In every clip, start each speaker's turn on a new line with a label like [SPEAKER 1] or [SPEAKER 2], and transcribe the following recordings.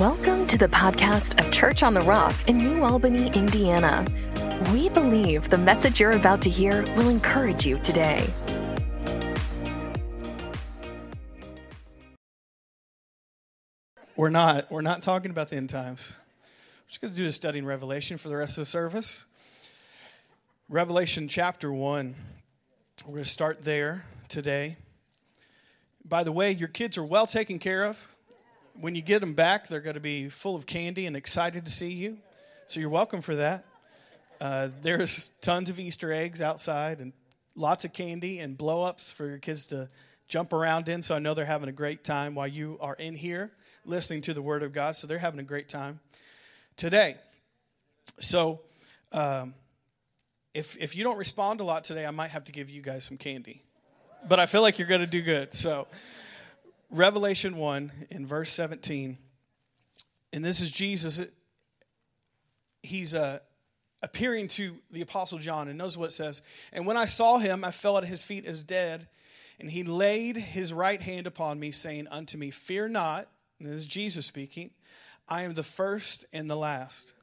[SPEAKER 1] Welcome to the podcast of Church on the Rock in New Albany, Indiana. We believe the message you're about to hear will encourage you today.
[SPEAKER 2] We're not. We're not talking about the end times. We're just going to do a study in Revelation for the rest of the service. Revelation chapter 1. We're going to start there today. By the way, your kids are well taken care of. When you get them back, they're going to be full of candy and excited to see you. So you're welcome for that. Uh, there's tons of Easter eggs outside and lots of candy and blow ups for your kids to jump around in. So I know they're having a great time while you are in here listening to the Word of God. So they're having a great time today. So um, if, if you don't respond a lot today, I might have to give you guys some candy. But I feel like you're going to do good. So, Revelation 1 in verse 17, and this is Jesus. He's uh, appearing to the Apostle John and knows what it says. And when I saw him, I fell at his feet as dead. And he laid his right hand upon me, saying unto me, Fear not. And this is Jesus speaking. I am the first and the last.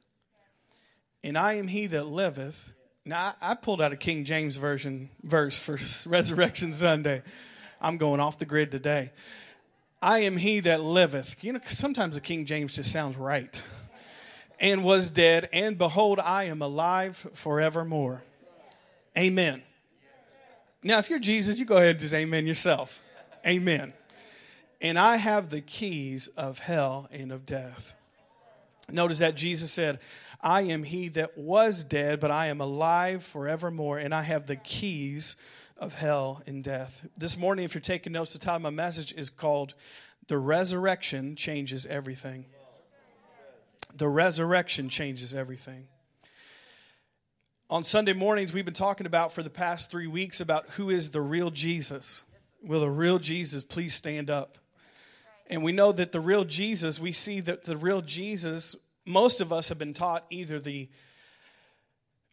[SPEAKER 2] And I am he that liveth. Now, I pulled out a King James Version verse for Resurrection Sunday. I'm going off the grid today. I am he that liveth. You know, sometimes the King James just sounds right. And was dead, and behold, I am alive forevermore. Amen. Now, if you're Jesus, you go ahead and just amen yourself. Amen. And I have the keys of hell and of death. Notice that Jesus said, I am he that was dead, but I am alive forevermore, and I have the keys of hell and death. This morning, if you're taking notes, the title of my message is called The Resurrection Changes Everything. The resurrection changes everything. On Sunday mornings, we've been talking about for the past three weeks about who is the real Jesus. Will the real Jesus please stand up? And we know that the real Jesus, we see that the real Jesus, most of us have been taught either the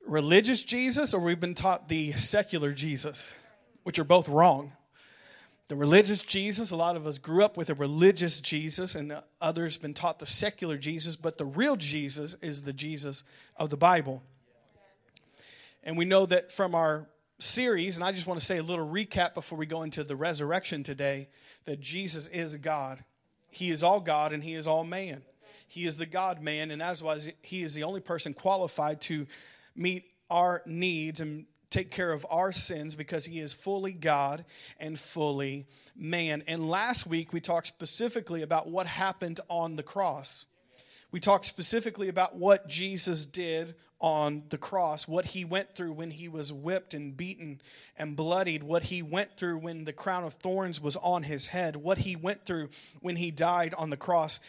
[SPEAKER 2] religious Jesus or we've been taught the secular Jesus, which are both wrong. The religious Jesus, a lot of us grew up with a religious Jesus, and others been taught the secular Jesus, but the real Jesus is the Jesus of the Bible. And we know that from our series, and I just want to say a little recap before we go into the resurrection today, that Jesus is God. He is all God and He is all man. He is the God man, and as why He is the only person qualified to meet our needs and take care of our sins because he is fully God and fully man. And last week we talked specifically about what happened on the cross. We talked specifically about what Jesus did on the cross, what he went through when he was whipped and beaten and bloodied, what he went through when the crown of thorns was on his head, what he went through when he died on the cross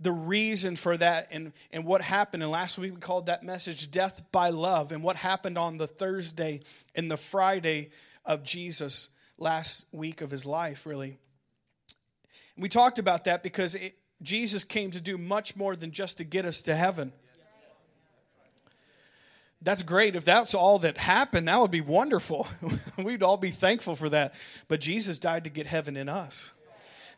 [SPEAKER 2] the reason for that and, and what happened. And last week we called that message Death by Love, and what happened on the Thursday and the Friday of Jesus last week of his life, really. And we talked about that because it, Jesus came to do much more than just to get us to heaven. That's great. If that's all that happened, that would be wonderful. We'd all be thankful for that. But Jesus died to get heaven in us.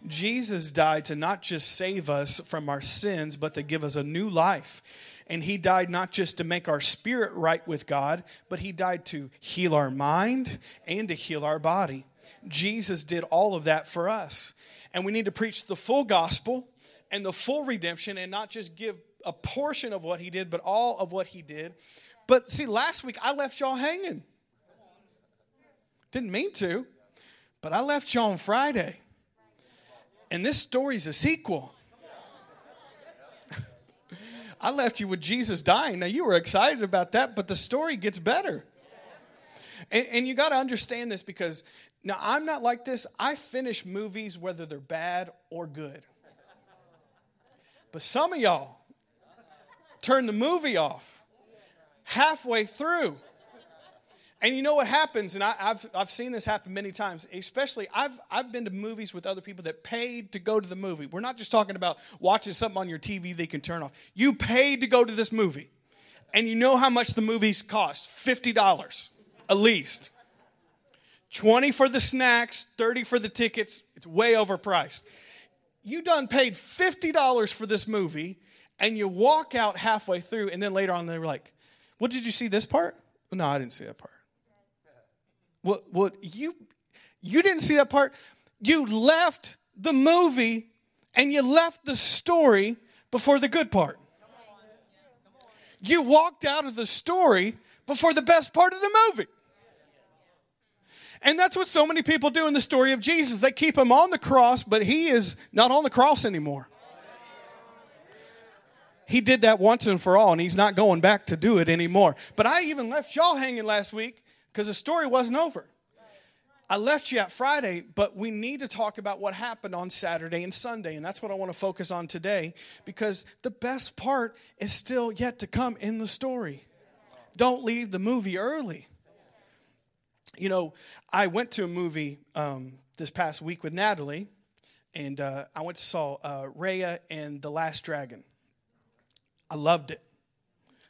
[SPEAKER 2] Jesus died to not just save us from our sins, but to give us a new life. And he died not just to make our spirit right with God, but he died to heal our mind and to heal our body. Jesus did all of that for us. And we need to preach the full gospel and the full redemption and not just give a portion of what he did, but all of what he did. But see, last week I left y'all hanging. Didn't mean to, but I left y'all on Friday. And this story's a sequel. I left you with Jesus dying. Now, you were excited about that, but the story gets better. And, and you got to understand this because now I'm not like this. I finish movies whether they're bad or good. But some of y'all turn the movie off halfway through. And you know what happens, and I, have I've seen this happen many times, especially I've, I've been to movies with other people that paid to go to the movie. We're not just talking about watching something on your TV they can turn off. You paid to go to this movie. And you know how much the movies cost $50 at least. 20 for the snacks, 30 for the tickets. It's way overpriced. you done paid $50 for this movie and you walk out halfway through and then later on they were like, "What did you see this part?" No, I didn't see that part. What what you you didn't see that part? You left the movie and you left the story before the good part. You walked out of the story before the best part of the movie. And that's what so many people do in the story of Jesus. They keep him on the cross, but he is not on the cross anymore. He did that once and for all, and he's not going back to do it anymore. But I even left y'all hanging last week because the story wasn't over. I left you at Friday, but we need to talk about what happened on Saturday and Sunday. And that's what I want to focus on today because the best part is still yet to come in the story. Don't leave the movie early. You know, I went to a movie um, this past week with Natalie, and uh, I went to saw uh, Raya and the Last Dragon. I loved it.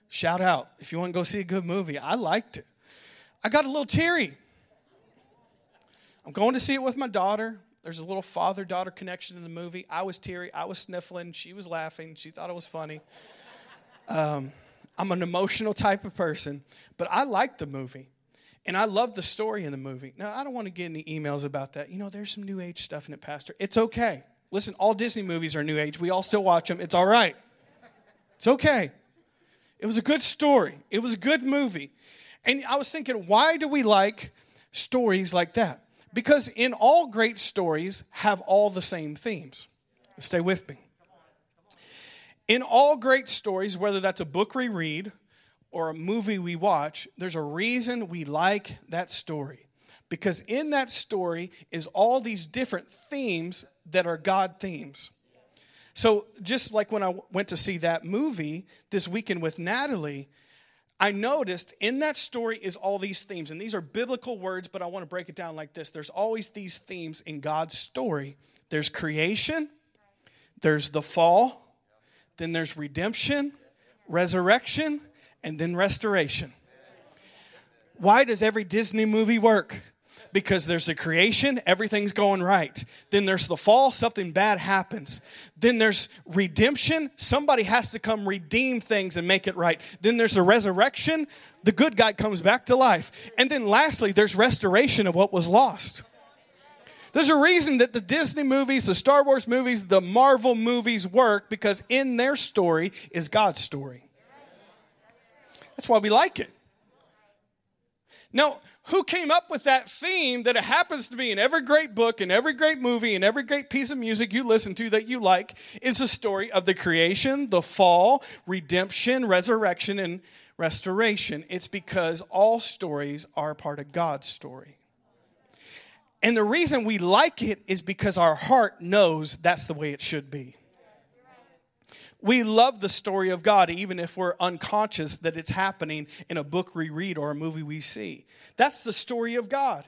[SPEAKER 2] Shout out if you want to go see a good movie. I liked it. I got a little teary. I'm going to see it with my daughter. There's a little father daughter connection in the movie. I was teary. I was sniffling. She was laughing. She thought it was funny. Um, I'm an emotional type of person, but I liked the movie. And I love the story in the movie. Now, I don't want to get any emails about that. You know, there's some new age stuff in it, Pastor. It's okay. Listen, all Disney movies are new age. We all still watch them. It's all right. It's okay. It was a good story, it was a good movie. And I was thinking, why do we like stories like that? Because in all great stories have all the same themes. Stay with me. In all great stories, whether that's a book we read or a movie we watch, there's a reason we like that story. Because in that story is all these different themes that are God themes. So, just like when I went to see that movie this weekend with Natalie, I noticed in that story is all these themes. And these are biblical words, but I want to break it down like this there's always these themes in God's story there's creation, there's the fall, then there's redemption, resurrection, and then restoration. Why does every Disney movie work? Because there's the creation, everything's going right. Then there's the fall, something bad happens. Then there's redemption, somebody has to come redeem things and make it right. Then there's the resurrection, the good guy comes back to life. And then lastly, there's restoration of what was lost. There's a reason that the Disney movies, the Star Wars movies, the Marvel movies work because in their story is God's story. That's why we like it. Now, who came up with that theme that it happens to be in every great book, in every great movie, in every great piece of music you listen to that you like is the story of the creation, the fall, redemption, resurrection, and restoration. It's because all stories are part of God's story. And the reason we like it is because our heart knows that's the way it should be. We love the story of God, even if we're unconscious that it's happening in a book we read or a movie we see. That's the story of God.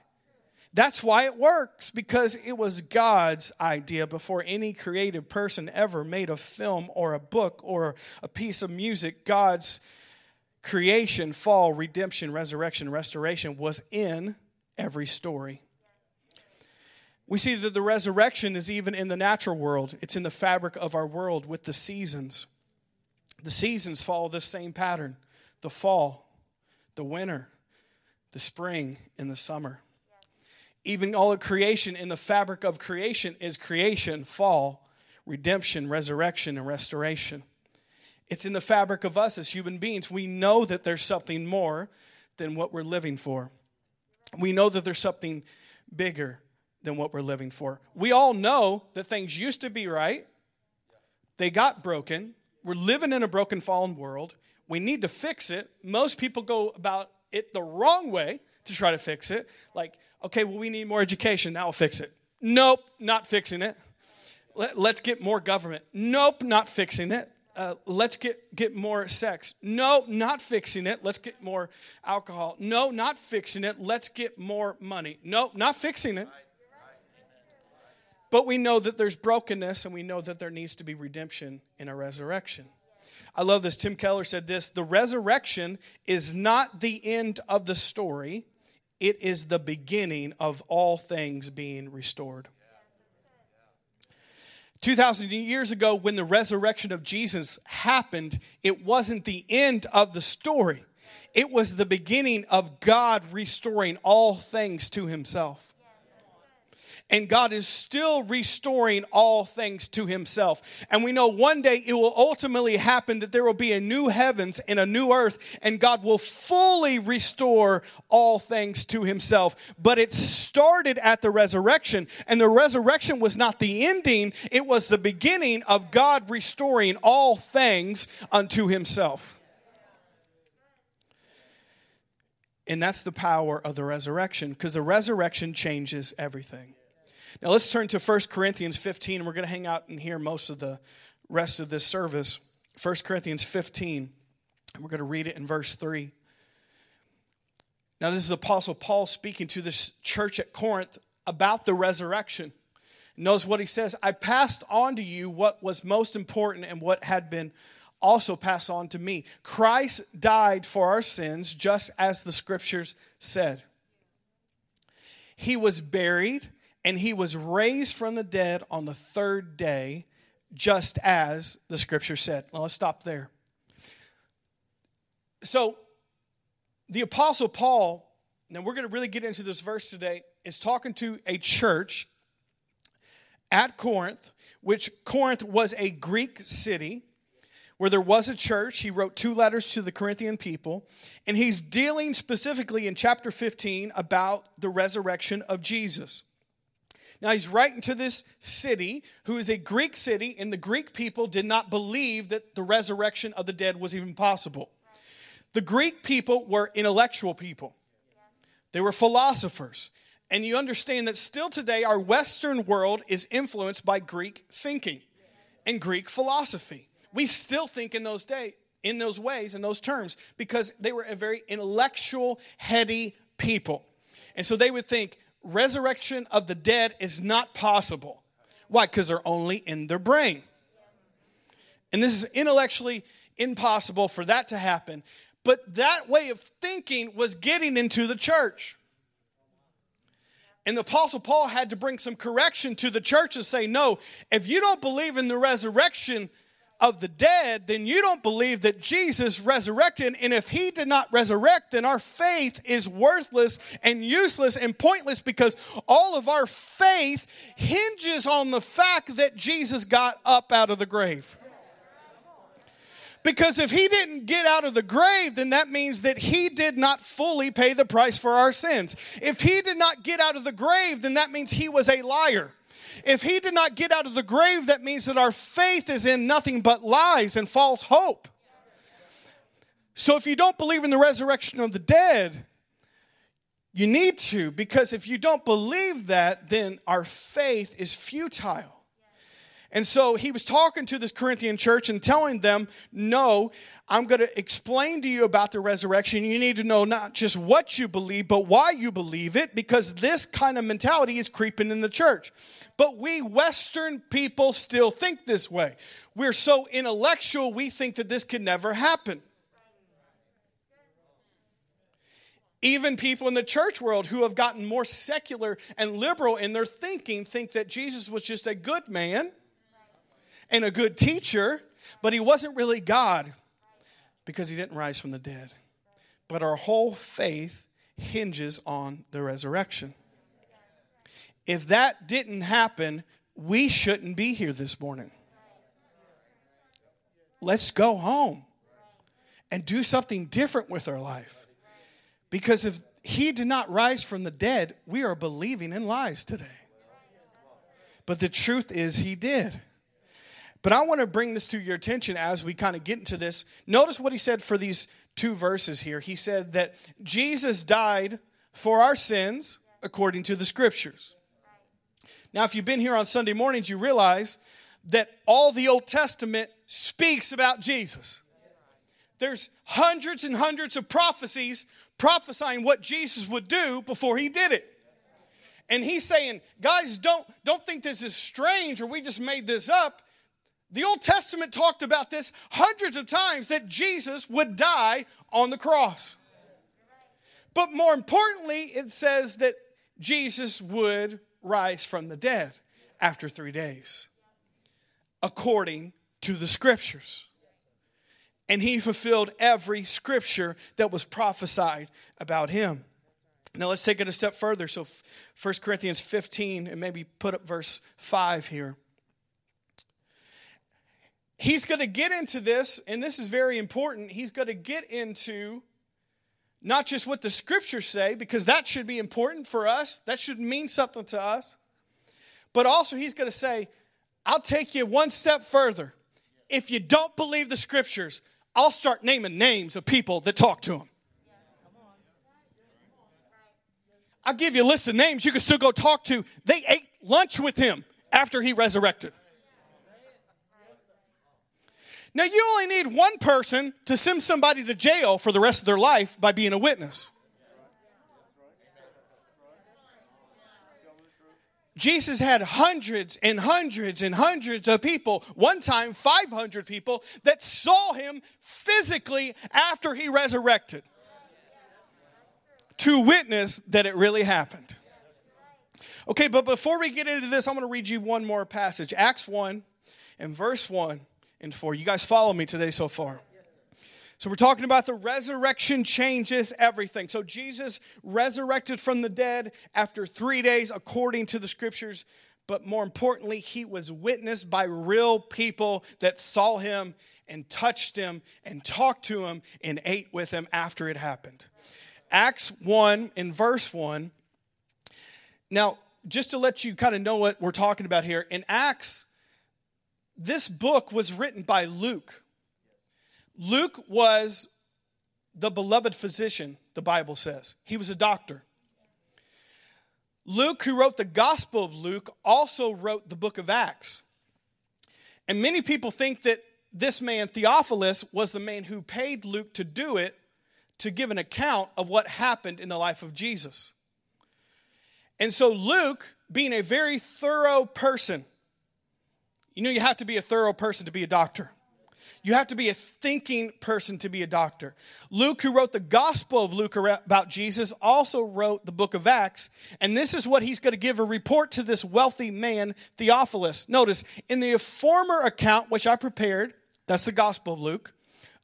[SPEAKER 2] That's why it works, because it was God's idea before any creative person ever made a film or a book or a piece of music. God's creation, fall, redemption, resurrection, restoration was in every story. We see that the resurrection is even in the natural world, it's in the fabric of our world with the seasons. The seasons follow this same pattern the fall, the winter, the spring, and the summer. Even all of creation in the fabric of creation is creation, fall, redemption, resurrection, and restoration. It's in the fabric of us as human beings. We know that there's something more than what we're living for. We know that there's something bigger than what we're living for. We all know that things used to be right, they got broken. We're living in a broken, fallen world. We need to fix it. Most people go about it the wrong way to try to fix it. Like, okay, well, we need more education. Now we'll fix it. Nope, not fixing it. Let, us get more government. Nope, not fixing it. Uh, let's get, get more sex. No, not fixing it. Let's get more alcohol. No, not fixing it. Let's get more money. No, not fixing it. But we know that there's brokenness and we know that there needs to be redemption in a resurrection. I love this. Tim Keller said this The resurrection is not the end of the story, it is the beginning of all things being restored. 2,000 years ago, when the resurrection of Jesus happened, it wasn't the end of the story. It was the beginning of God restoring all things to himself and God is still restoring all things to himself. And we know one day it will ultimately happen that there will be a new heavens and a new earth, and God will fully restore all things to himself. But it started at the resurrection, and the resurrection was not the ending, it was the beginning of God restoring all things unto himself. And that's the power of the resurrection because the resurrection changes everything. Now let's turn to 1 Corinthians 15, and we're going to hang out and hear most of the rest of this service. 1 Corinthians 15, and we're going to read it in verse 3. Now, this is Apostle Paul speaking to this church at Corinth about the resurrection. Knows what he says I passed on to you what was most important and what had been also passed on to me. Christ died for our sins, just as the scriptures said. He was buried and he was raised from the dead on the third day, just as the scripture said. Let's stop there. So, the Apostle Paul, now we're going to really get into this verse today, is talking to a church at Corinth, which Corinth was a Greek city where there was a church. He wrote two letters to the Corinthian people, and he's dealing specifically in chapter 15 about the resurrection of Jesus. Now he's writing to this city, who is a Greek city, and the Greek people did not believe that the resurrection of the dead was even possible. The Greek people were intellectual people, they were philosophers. And you understand that still today, our Western world is influenced by Greek thinking and Greek philosophy. We still think in those days, in those ways, in those terms, because they were a very intellectual, heady people. And so they would think resurrection of the dead is not possible. Why? Because they're only in their brain. And this is intellectually impossible for that to happen. But that way of thinking was getting into the church. And the Apostle Paul had to bring some correction to the church and say, no, if you don't believe in the resurrection, of the dead, then you don't believe that Jesus resurrected. And if he did not resurrect, then our faith is worthless and useless and pointless because all of our faith hinges on the fact that Jesus got up out of the grave. Because if he didn't get out of the grave, then that means that he did not fully pay the price for our sins. If he did not get out of the grave, then that means he was a liar. If he did not get out of the grave, that means that our faith is in nothing but lies and false hope. So if you don't believe in the resurrection of the dead, you need to, because if you don't believe that, then our faith is futile. And so he was talking to this Corinthian church and telling them, No, I'm going to explain to you about the resurrection. You need to know not just what you believe, but why you believe it, because this kind of mentality is creeping in the church. But we Western people still think this way. We're so intellectual, we think that this could never happen. Even people in the church world who have gotten more secular and liberal in their thinking think that Jesus was just a good man and a good teacher, but he wasn't really God because he didn't rise from the dead. But our whole faith hinges on the resurrection. If that didn't happen, we shouldn't be here this morning. Let's go home and do something different with our life. Because if he did not rise from the dead, we are believing in lies today. But the truth is, he did. But I want to bring this to your attention as we kind of get into this. Notice what he said for these two verses here. He said that Jesus died for our sins according to the scriptures. Now, if you've been here on Sunday mornings, you realize that all the Old Testament speaks about Jesus. There's hundreds and hundreds of prophecies prophesying what Jesus would do before he did it. And he's saying, guys, don't, don't think this is strange or we just made this up. The Old Testament talked about this hundreds of times that Jesus would die on the cross. But more importantly, it says that Jesus would rise from the dead after three days. according to the scriptures. And he fulfilled every scripture that was prophesied about him. Now let's take it a step further. So 1 Corinthians 15, and maybe put up verse 5 here. He's going to get into this, and this is very important. He's going to get into not just what the scriptures say, because that should be important for us, that should mean something to us, but also he's going to say, I'll take you one step further. If you don't believe the scriptures, I'll start naming names of people that talk to him. I'll give you a list of names you can still go talk to. They ate lunch with him after he resurrected. Now, you only need one person to send somebody to jail for the rest of their life by being a witness. Jesus had hundreds and hundreds and hundreds of people, one time 500 people, that saw him physically after he resurrected to witness that it really happened. Okay, but before we get into this, I'm going to read you one more passage Acts 1 and verse 1 and 4. You guys follow me today so far? So, we're talking about the resurrection changes everything. So, Jesus resurrected from the dead after three days, according to the scriptures. But more importantly, he was witnessed by real people that saw him and touched him and talked to him and ate with him after it happened. Acts 1 in verse 1. Now, just to let you kind of know what we're talking about here, in Acts, this book was written by Luke. Luke was the beloved physician, the Bible says. He was a doctor. Luke, who wrote the Gospel of Luke, also wrote the book of Acts. And many people think that this man, Theophilus, was the man who paid Luke to do it to give an account of what happened in the life of Jesus. And so, Luke, being a very thorough person, you know, you have to be a thorough person to be a doctor. You have to be a thinking person to be a doctor. Luke, who wrote the Gospel of Luke about Jesus, also wrote the book of Acts. And this is what he's going to give a report to this wealthy man, Theophilus. Notice, in the former account, which I prepared, that's the Gospel of Luke.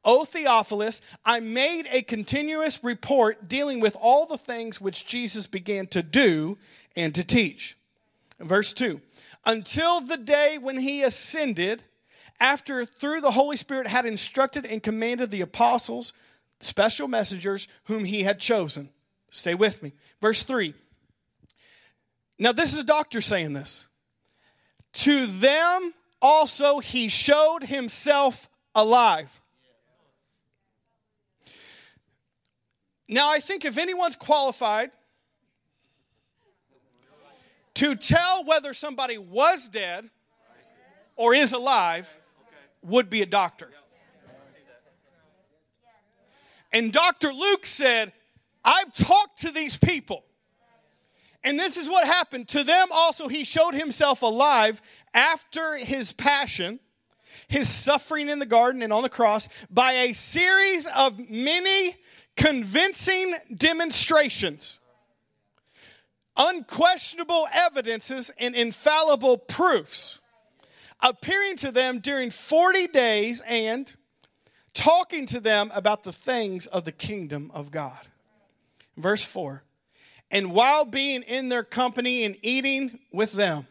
[SPEAKER 2] O Theophilus, I made a continuous report dealing with all the things which Jesus began to do and to teach. Verse 2 Until the day when he ascended, after through the Holy Spirit had instructed and commanded the apostles, special messengers whom he had chosen. Stay with me. Verse 3. Now, this is a doctor saying this. To them also he showed himself alive. Now, I think if anyone's qualified to tell whether somebody was dead or is alive, would be a doctor. And Dr. Luke said, I've talked to these people. And this is what happened. To them also, he showed himself alive after his passion, his suffering in the garden and on the cross, by a series of many convincing demonstrations, unquestionable evidences, and infallible proofs appearing to them during 40 days and talking to them about the things of the kingdom of God. Verse 4 And while being in their company and eating with them,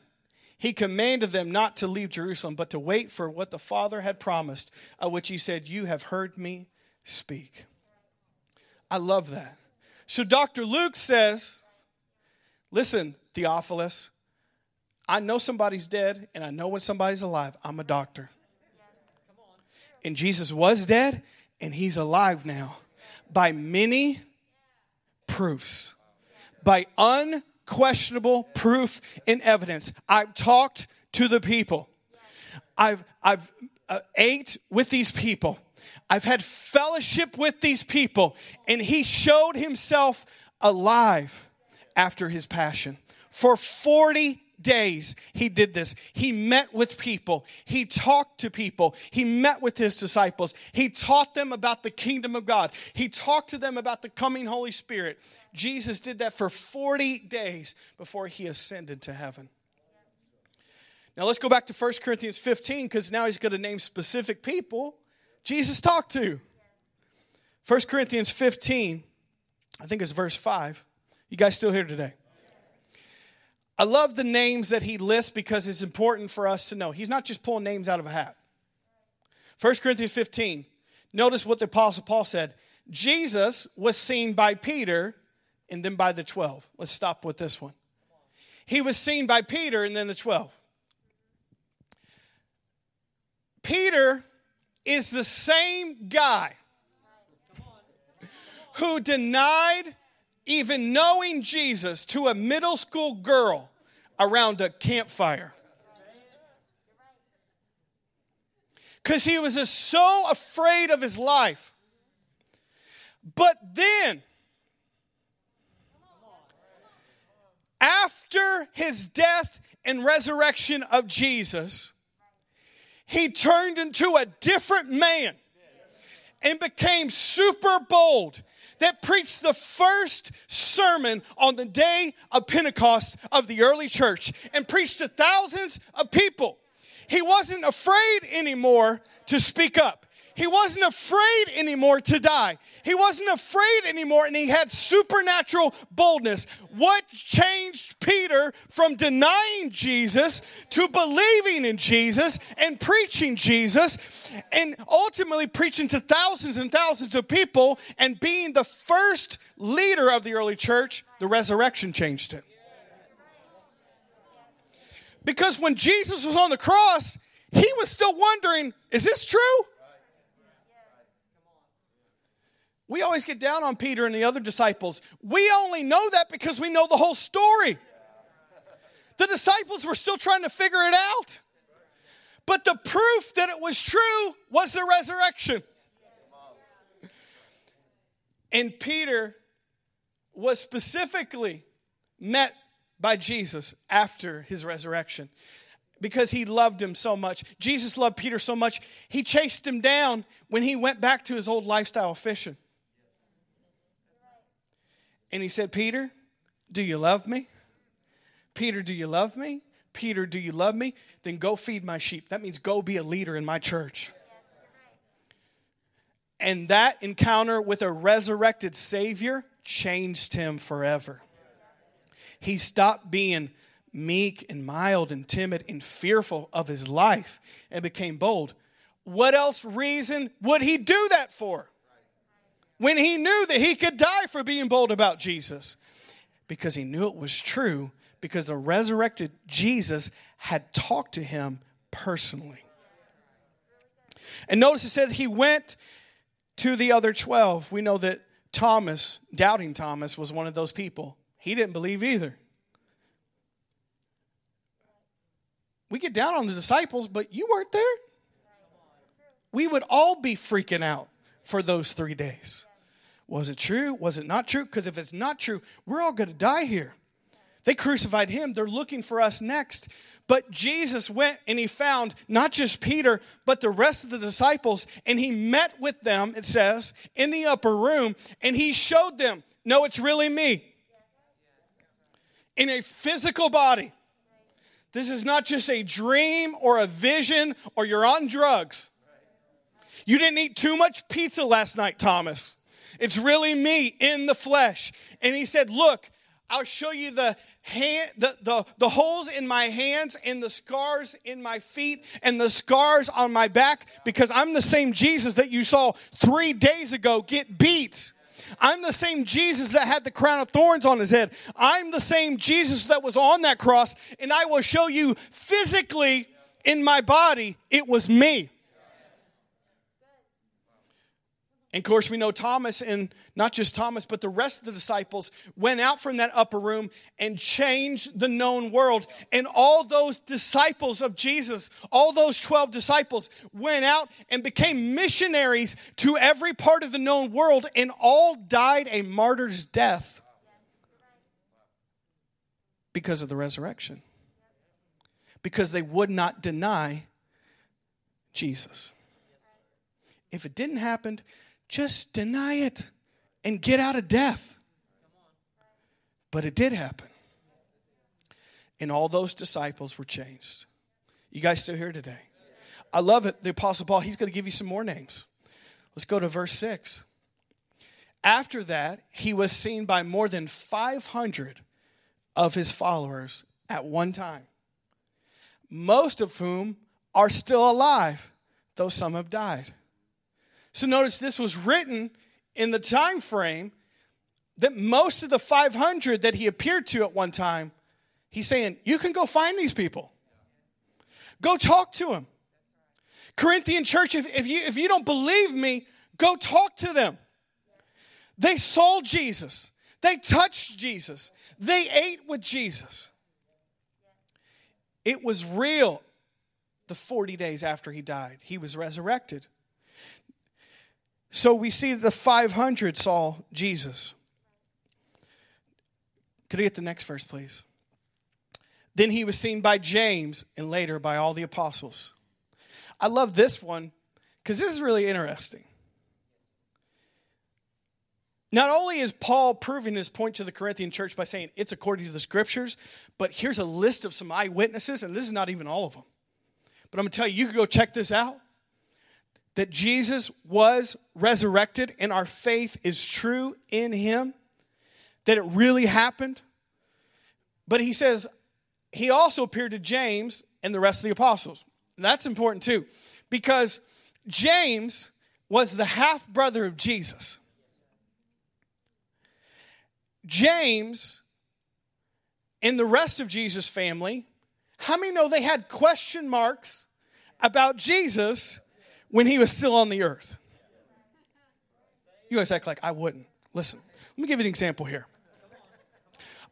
[SPEAKER 2] he commanded them not to leave Jerusalem, but to wait for what the Father had promised, of which he said, You have heard me speak. I love that. So Dr. Luke says, Listen, Theophilus, I know somebody's dead and I know when somebody's alive. I'm a doctor. And Jesus was dead and he's alive now by many proofs, by unquestionable proof and evidence. I've talked to the people, I've, I've uh, ate with these people, I've had fellowship with these people, and he showed himself alive after his passion. For 40 days he did this. He met with people, he talked to people, he met with his disciples, he taught them about the kingdom of God, he talked to them about the coming Holy Spirit. Jesus did that for 40 days before he ascended to heaven. Now let's go back to 1 Corinthians 15 because now he's going to name specific people Jesus talked to. 1 Corinthians 15, I think it's verse 5. You guys still here today? I love the names that he lists because it's important for us to know. He's not just pulling names out of a hat. 1 Corinthians 15, notice what the Apostle Paul said. Jesus was seen by Peter and then by the 12. Let's stop with this one. He was seen by Peter and then the 12. Peter is the same guy who denied even knowing Jesus to a middle school girl around a campfire. Because he was just so afraid of his life. But then, after his death and resurrection of Jesus, he turned into a different man and became super bold that preached the first sermon on the day of Pentecost of the early church and preached to thousands of people. He wasn't afraid anymore to speak up. He wasn't afraid anymore to die. He wasn't afraid anymore, and he had supernatural boldness. What changed Peter from denying Jesus to believing in Jesus and preaching Jesus, and ultimately preaching to thousands and thousands of people and being the first leader of the early church? The resurrection changed him. Because when Jesus was on the cross, he was still wondering, is this true? We always get down on Peter and the other disciples. We only know that because we know the whole story. The disciples were still trying to figure it out. But the proof that it was true was the resurrection. And Peter was specifically met by Jesus after his resurrection because he loved him so much. Jesus loved Peter so much, he chased him down when he went back to his old lifestyle of fishing. And he said, Peter, do you love me? Peter, do you love me? Peter, do you love me? Then go feed my sheep. That means go be a leader in my church. And that encounter with a resurrected Savior changed him forever. He stopped being meek and mild and timid and fearful of his life and became bold. What else reason would he do that for? When he knew that he could die for being bold about Jesus because he knew it was true because the resurrected Jesus had talked to him personally. And notice it says he went to the other 12. We know that Thomas, doubting Thomas, was one of those people. He didn't believe either. We get down on the disciples, but you weren't there. We would all be freaking out for those three days. Was it true? Was it not true? Because if it's not true, we're all going to die here. They crucified him. They're looking for us next. But Jesus went and he found not just Peter, but the rest of the disciples, and he met with them, it says, in the upper room, and he showed them, no, it's really me. In a physical body. This is not just a dream or a vision or you're on drugs. You didn't eat too much pizza last night, Thomas. It's really me in the flesh. And he said, Look, I'll show you the hand the, the, the holes in my hands and the scars in my feet and the scars on my back because I'm the same Jesus that you saw three days ago get beat. I'm the same Jesus that had the crown of thorns on his head. I'm the same Jesus that was on that cross, and I will show you physically in my body, it was me. And of course, we know Thomas, and not just Thomas, but the rest of the disciples went out from that upper room and changed the known world. And all those disciples of Jesus, all those 12 disciples, went out and became missionaries to every part of the known world, and all died a martyr's death because of the resurrection. Because they would not deny Jesus. If it didn't happen, just deny it and get out of death. But it did happen. And all those disciples were changed. You guys still here today? I love it. The Apostle Paul, he's going to give you some more names. Let's go to verse 6. After that, he was seen by more than 500 of his followers at one time, most of whom are still alive, though some have died. So notice this was written in the time frame that most of the 500 that he appeared to at one time, he's saying, You can go find these people. Go talk to them. Corinthian church, if, if, you, if you don't believe me, go talk to them. They saw Jesus, they touched Jesus, they ate with Jesus. It was real the 40 days after he died. He was resurrected. So we see the 500 saw Jesus. Could I get the next verse, please? Then he was seen by James and later by all the apostles. I love this one because this is really interesting. Not only is Paul proving his point to the Corinthian church by saying it's according to the scriptures, but here's a list of some eyewitnesses, and this is not even all of them. But I'm going to tell you, you can go check this out that Jesus was resurrected and our faith is true in him, that it really happened. But he says he also appeared to James and the rest of the apostles. And that's important too, because James was the half brother of Jesus. James and the rest of Jesus' family, how many know they had question marks about Jesus when he was still on the earth? You guys act like I wouldn't. Listen, let me give you an example here.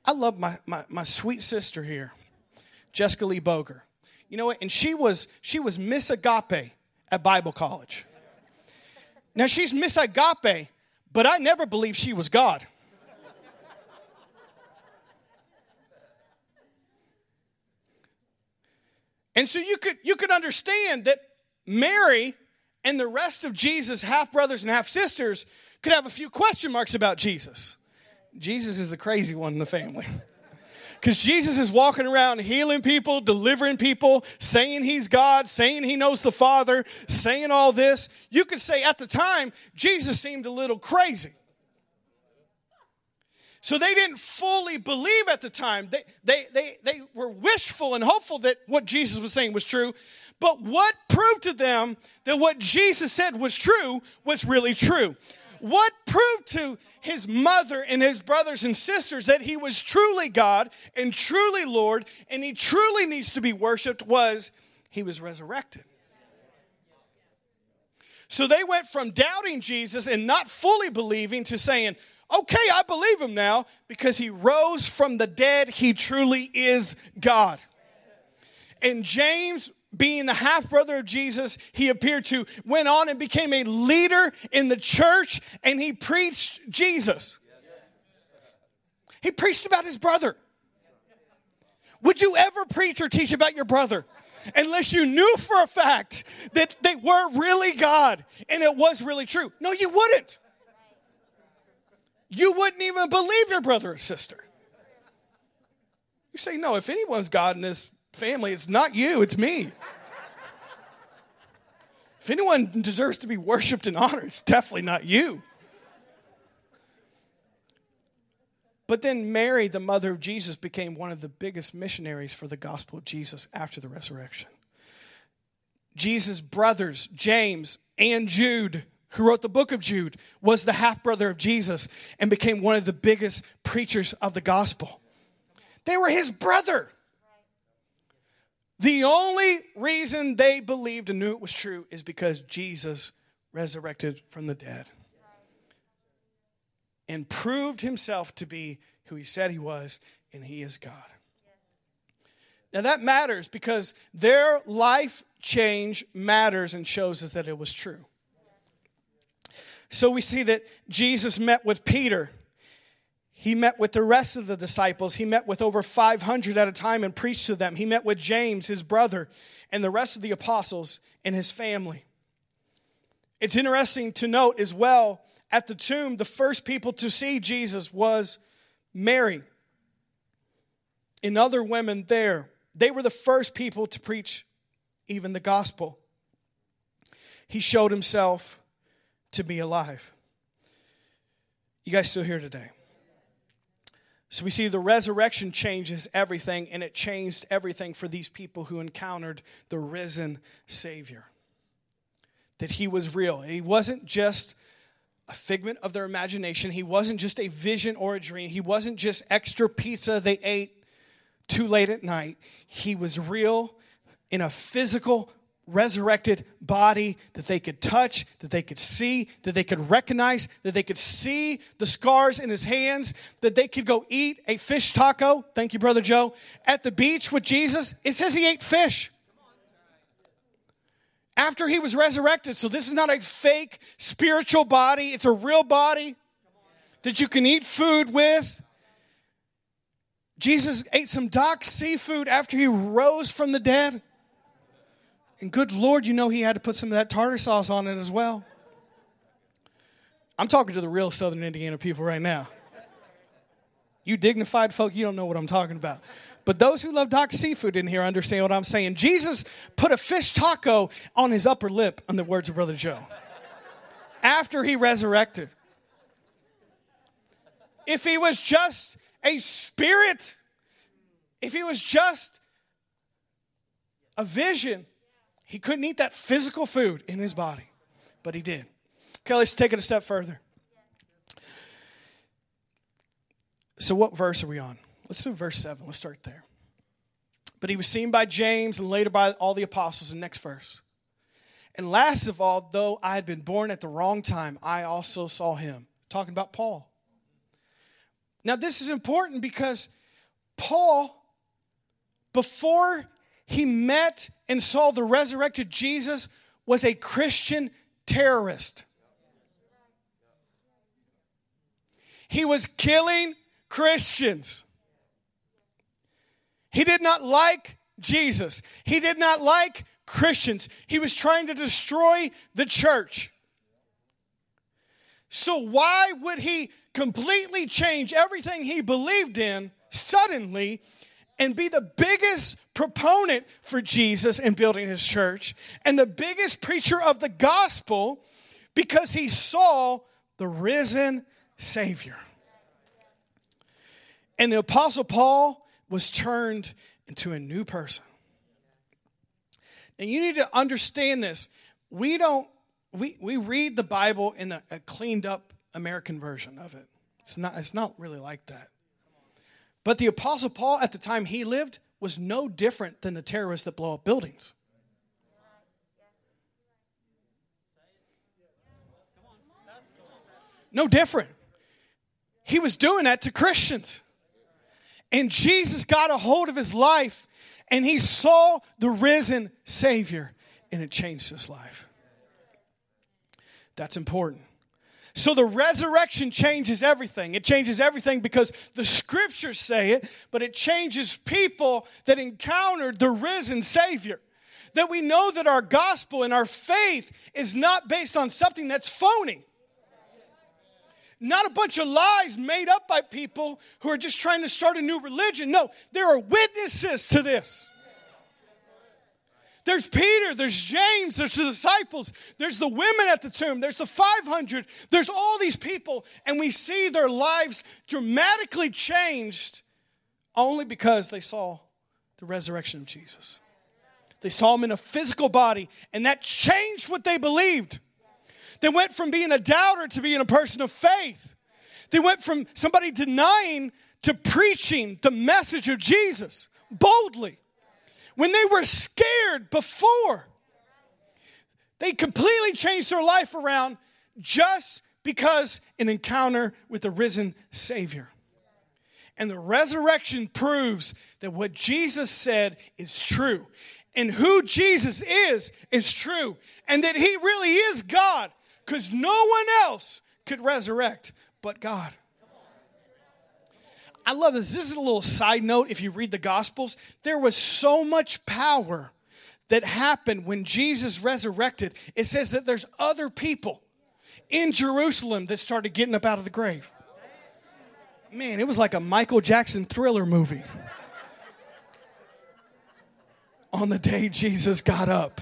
[SPEAKER 2] I love my, my, my sweet sister here, Jessica Lee Boger. You know what? And she was she was Miss Agape at Bible College. Now she's Miss Agape, but I never believed she was God. And so you could you could understand that Mary and the rest of Jesus' half brothers and half sisters could have a few question marks about Jesus. Jesus is the crazy one in the family. Because Jesus is walking around healing people, delivering people, saying he's God, saying he knows the Father, saying all this. You could say at the time, Jesus seemed a little crazy. So they didn't fully believe at the time. They, they, they, they were wishful and hopeful that what Jesus was saying was true. But what proved to them that what Jesus said was true was really true? What proved to his mother and his brothers and sisters that he was truly God and truly Lord and he truly needs to be worshiped was he was resurrected. So they went from doubting Jesus and not fully believing to saying, okay, I believe him now because he rose from the dead. He truly is God. And James, being the half brother of Jesus, he appeared to, went on and became a leader in the church and he preached Jesus. He preached about his brother. Would you ever preach or teach about your brother? Unless you knew for a fact that they were really God and it was really true. No, you wouldn't you wouldn't even believe your brother or sister. You say, no, if anyone's God in this family, it's not you, it's me. If anyone deserves to be worshiped and honored, it's definitely not you. But then Mary, the mother of Jesus, became one of the biggest missionaries for the gospel of Jesus after the resurrection. Jesus' brothers, James and Jude, who wrote the book of Jude, was the half brother of Jesus and became one of the biggest preachers of the gospel. They were his brother. The only reason they believed and knew it was true is because Jesus resurrected from the dead and proved himself to be who he said he was, and he is God. Now that matters because their life change matters and shows us that it was true. So we see that Jesus met with Peter. He met with the rest of the disciples. He met with over 500 at a time and preached to them. He met with James, his brother, and the rest of the apostles and his family. It's interesting to note as well at the tomb, the first people to see Jesus was Mary and other women there. They were the first people to preach even the gospel. He showed himself to be alive. You guys still here today? So we see the resurrection changes everything, and it changed everything for these people who encountered the risen Savior. That he was real. He wasn't just a figment of their imagination, he wasn't just a vision or a dream, he wasn't just extra pizza they ate too late at night. He was real in a physical resurrected body that they could touch, that they could see, that they could recognize, that they could see the scars in his hands, that they could go eat a fish taco. Thank you, Brother Joe. At the beach with Jesus, it says he ate fish. After he was resurrected. So this is not a fake spiritual body, it's a real body that you can eat food with. Jesus ate some dock seafood after he rose from the dead. And good Lord, you know he had to put some of that tartar sauce on it as well. I'm talking to the real Southern Indiana people right now. You dignified folk, you don't know what I'm talking about. But those who love Doc seafood in here understand what I'm saying. Jesus put a fish taco on his upper lip, in the words of Brother Joe, after he resurrected. If he was just a spirit, if he was just a vision, he couldn't eat that physical food in his body, but he did. Okay, let's take it a step further. So, what verse are we on? Let's do verse 7. Let's start there. But he was seen by James and later by all the apostles. In next verse. And last of all, though I had been born at the wrong time, I also saw him. Talking about Paul. Now, this is important because Paul, before he met and saw the resurrected Jesus was a Christian terrorist. He was killing Christians. He did not like Jesus. He did not like Christians. He was trying to destroy the church. So, why would he completely change everything he believed in suddenly and be the biggest proponent for Jesus and building his church and the biggest preacher of the gospel because he saw the risen Savior. And the Apostle Paul was turned into a new person. And you need to understand this. We don't, we, we read the Bible in a, a cleaned up American version of it. It's not, it's not really like that. But the Apostle Paul, at the time he lived, was no different than the terrorists that blow up buildings. No different. He was doing that to Christians. And Jesus got a hold of his life and he saw the risen Savior and it changed his life. That's important. So the resurrection changes everything. It changes everything because the scriptures say it, but it changes people that encountered the risen Savior. That we know that our gospel and our faith is not based on something that's phony. Not a bunch of lies made up by people who are just trying to start a new religion. No, there are witnesses to this. There's Peter, there's James, there's the disciples, there's the women at the tomb, there's the 500, there's all these people, and we see their lives dramatically changed only because they saw the resurrection of Jesus. They saw him in a physical body, and that changed what they believed. They went from being a doubter to being a person of faith. They went from somebody denying to preaching the message of Jesus boldly when they were scared before. They completely changed their life around just because an encounter with the risen Savior. And the resurrection proves that what Jesus said is true. And who Jesus is, is true. And that he really is God, because no one else could resurrect but God. I love this. This is a little side note. If you read the Gospels, there was so much power that happened when Jesus resurrected. It says that there's other people in Jerusalem that started getting up out of the grave. Man, it was like a Michael Jackson thriller movie. on the day Jesus got up.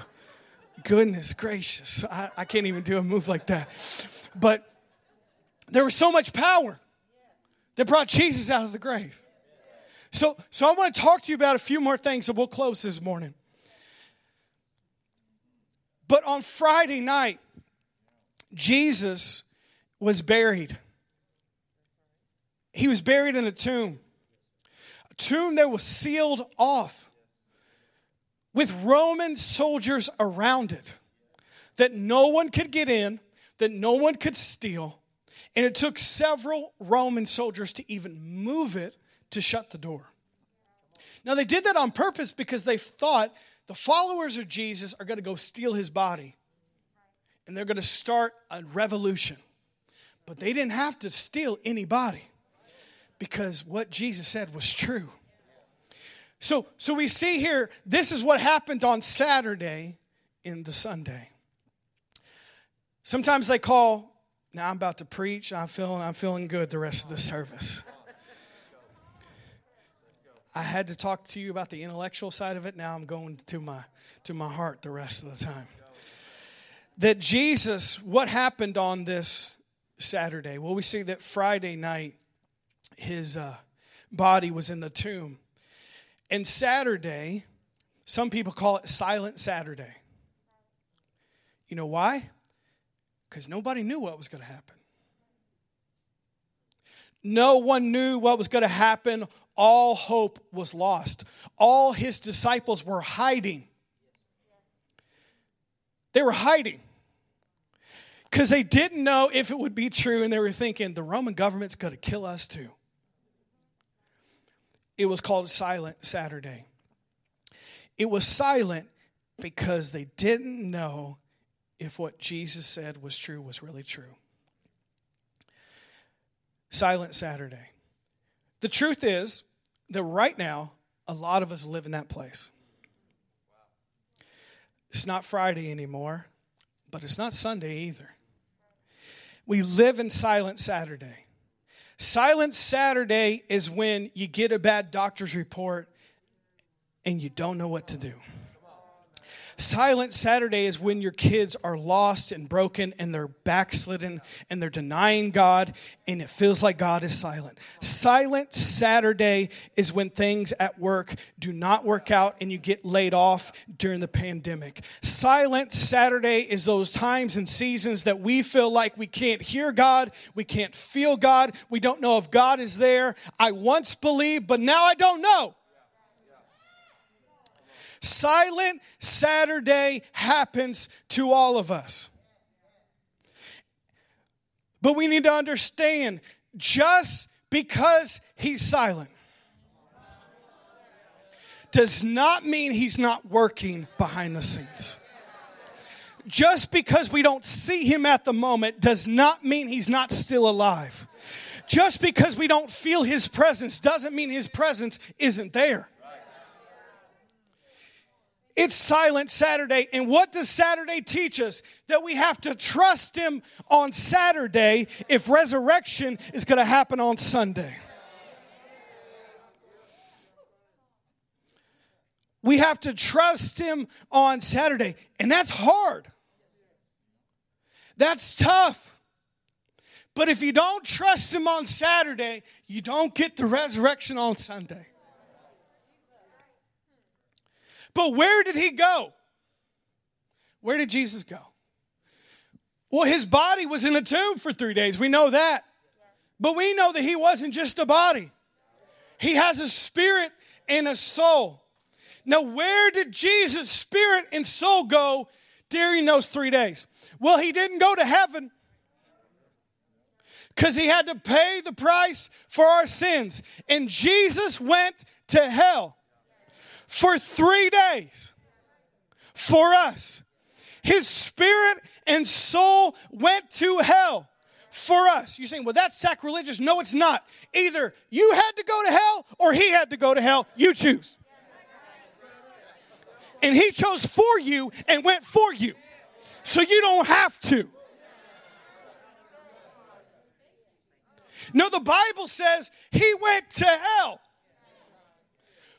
[SPEAKER 2] Goodness gracious. I, I can't even do a move like that. But there was so much power that brought Jesus out of the grave. So, so I want to talk to you about a few more things and we'll close this morning. But on Friday night, Jesus was buried. He was buried in a tomb, a tomb that was sealed off with Roman soldiers around it that no one could get in, that no one could steal. And it took several Roman soldiers to even move it to shut the door. Now, they did that on purpose because they thought the followers of Jesus are going to go steal his body and they're going to start a revolution. But they didn't have to steal anybody because what Jesus said was true. So, so we see here, this is what happened on Saturday into Sunday. Sometimes they call, now I'm about to preach, I'm feeling, I'm feeling good the rest of the service. I had to talk to you about the intellectual side of it. Now I'm going to my to my heart the rest of the time. That Jesus, what happened on this Saturday? Well, we see that Friday night, his uh, body was in the tomb. And Saturday, some people call it Silent Saturday. You know why? Because nobody knew what was going to happen. No one knew what was going to happen. All hope was lost. All his disciples were hiding. They were hiding because they didn't know if it would be true, and they were thinking the Roman government's going to kill us too it was called Silent Saturday. It was silent because they didn't know if what Jesus said was true was really true. Silent Saturday. The truth is that right now, a lot of us live in that place. It's not Friday anymore, but it's not Sunday either. We live in Silent Saturday. Silent Saturday is when you get a bad doctor's report and you don't know what to do. Silent Saturday is when your kids are lost and broken and they're backslidden and they're denying God and it feels like God is silent. Silent Saturday is when things at work do not work out and you get laid off during the pandemic. Silent Saturday is those times and seasons that we feel like we can't hear God, we can't feel God, we don't know if God is there. I once believed, but now I don't know. Silent Saturday happens to all of us. But we need to understand just because he's silent does not mean he's not working behind the scenes. Just because we don't see him at the moment does not mean he's not still alive. Just because we don't feel his presence doesn't mean his presence isn't there. It's Silent Saturday. And what does Saturday teach us? That we have to trust Him on Saturday if resurrection is going to happen on Sunday. We have to trust Him on Saturday. And that's hard. That's tough. But if you don't trust Him on Saturday, you don't get the resurrection on Sunday. But where did he go? Where did Jesus go? Well, his body was in a tomb for three days. We know that. But we know that he wasn't just a body, he has a spirit and a soul. Now, where did Jesus' spirit and soul go during those three days? Well, he didn't go to heaven because he had to pay the price for our sins. And Jesus went to hell for three days for us. His spirit and soul went to hell for us. You're saying, well, that's sacrilegious. No, it's not. Either you had to go to hell or he had to go to hell. You choose. And he chose for you and went for you. So you don't have to. No, the Bible says he went to hell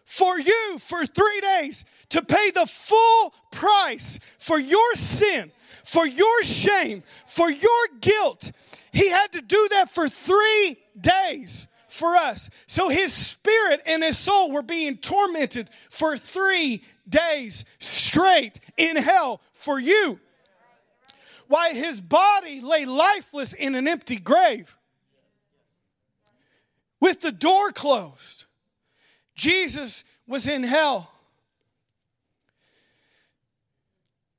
[SPEAKER 2] for you for three days to pay the full price for your sin, for your shame, for your guilt. He had to do that for three days for us. So his spirit and his soul were being tormented for three days straight in hell for you. Why his body lay lifeless in an empty grave with the door closed. Jesus was in hell.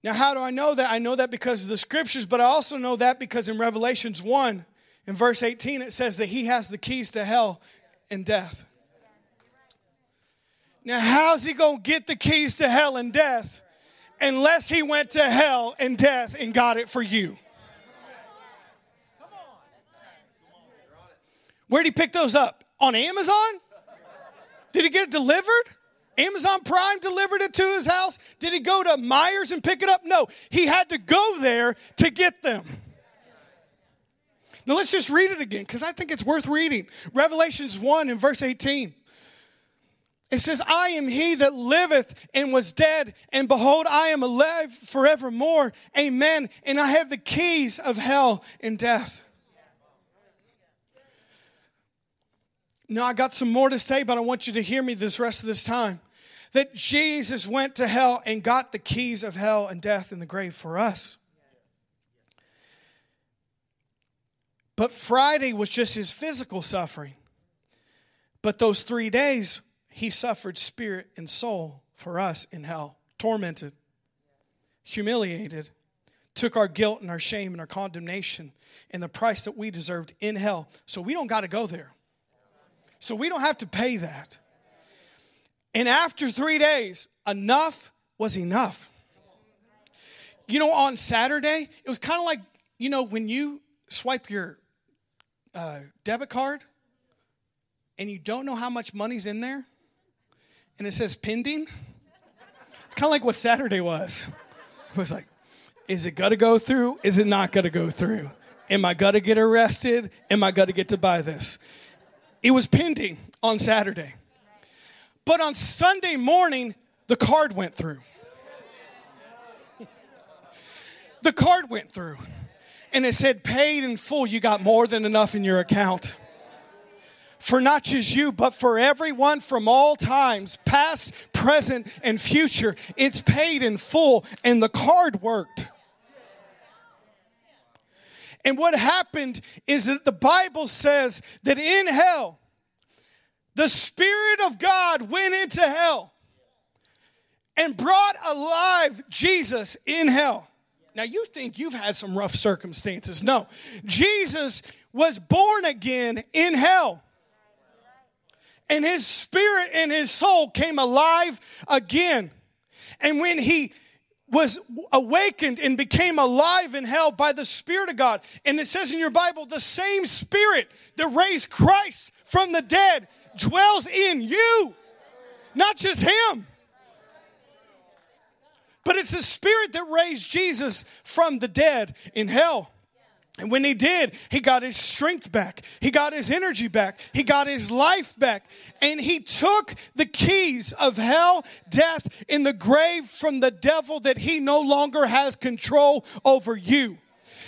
[SPEAKER 2] Now, how do I know that? I know that because of the scriptures, but I also know that because in Revelations 1, in verse 18, it says that he has the keys to hell and death. Now, how's he going to get the keys to hell and death unless he went to hell and death and got it for you? Where'd he pick those up? On Amazon? Did he get it delivered? Amazon Prime delivered it to his house? Did he go to Meijers and pick it up? No, he had to go there to get them. Now let's just read it again because I think it's worth reading. Revelations 1 and verse 18. It says, I am he that liveth and was dead, and behold, I am alive forevermore. Amen. And I have the keys of hell and death. Now, I got some more to say, but I want you to hear me this rest of this time. That Jesus went to hell and got the keys of hell and death in the grave for us. But Friday was just his physical suffering. But those three days, he suffered spirit and soul for us in hell, tormented, humiliated, took our guilt and our shame and our condemnation and the price that we deserved in hell. So we don't got to go there. So we don't have to pay that. And after three days, enough was enough. You know, on Saturday, it was kind of like, you know, when you swipe your uh, debit card and you don't know how much money's in there and it says pending, it's kind of like what Saturday was. It was like, is it to go through? Is it not to go through? Am I to get arrested? Am I to get to buy this? It was pending on Saturday. But on Sunday morning, the card went through. the card went through. And it said, paid in full. You got more than enough in your account. For not just you, but for everyone from all times, past, present, and future. It's paid in full, and the card worked. And what happened is that the Bible says that in hell, the Spirit of God went into hell and brought alive Jesus in hell. Now, you think you've had some rough circumstances. No, Jesus was born again in hell. And his spirit and his soul came alive again. And when he was awakened and became alive in hell by the Spirit of God. And it says in your Bible, the same Spirit that raised Christ from the dead dwells in you, not just Him. But it's the Spirit that raised Jesus from the dead in hell. And when he did, he got his strength back. He got his energy back. He got his life back. And he took the keys of hell, death, in the grave from the devil that he no longer has control over you.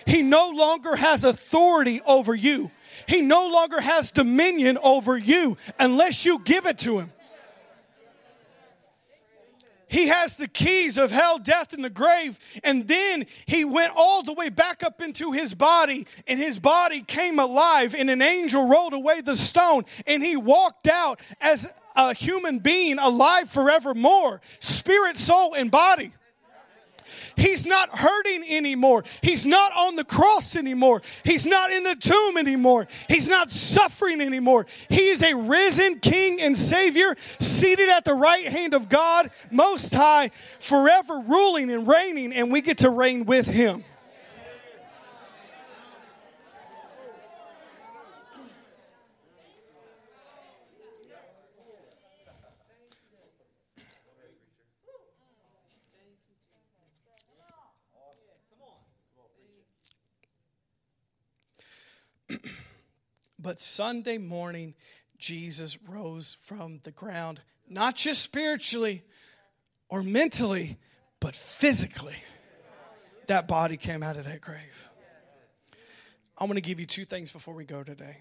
[SPEAKER 2] He no longer has authority over you. He no longer has dominion over you unless you give it to him. He has the keys of hell, death, and the grave. And then he went all the way back up into his body, and his body came alive, and an angel rolled away the stone, and he walked out as a human being alive forevermore spirit, soul, and body. He's not hurting anymore. He's not on the cross anymore. He's not in the tomb anymore. He's not suffering anymore. He is a risen King and Savior seated at the right hand of God, Most High, forever ruling and reigning, and we get to reign with Him. But Sunday morning, Jesus rose from the ground, not just spiritually or mentally, but physically. That body came out of that grave. I'm going to give you two things before we go today.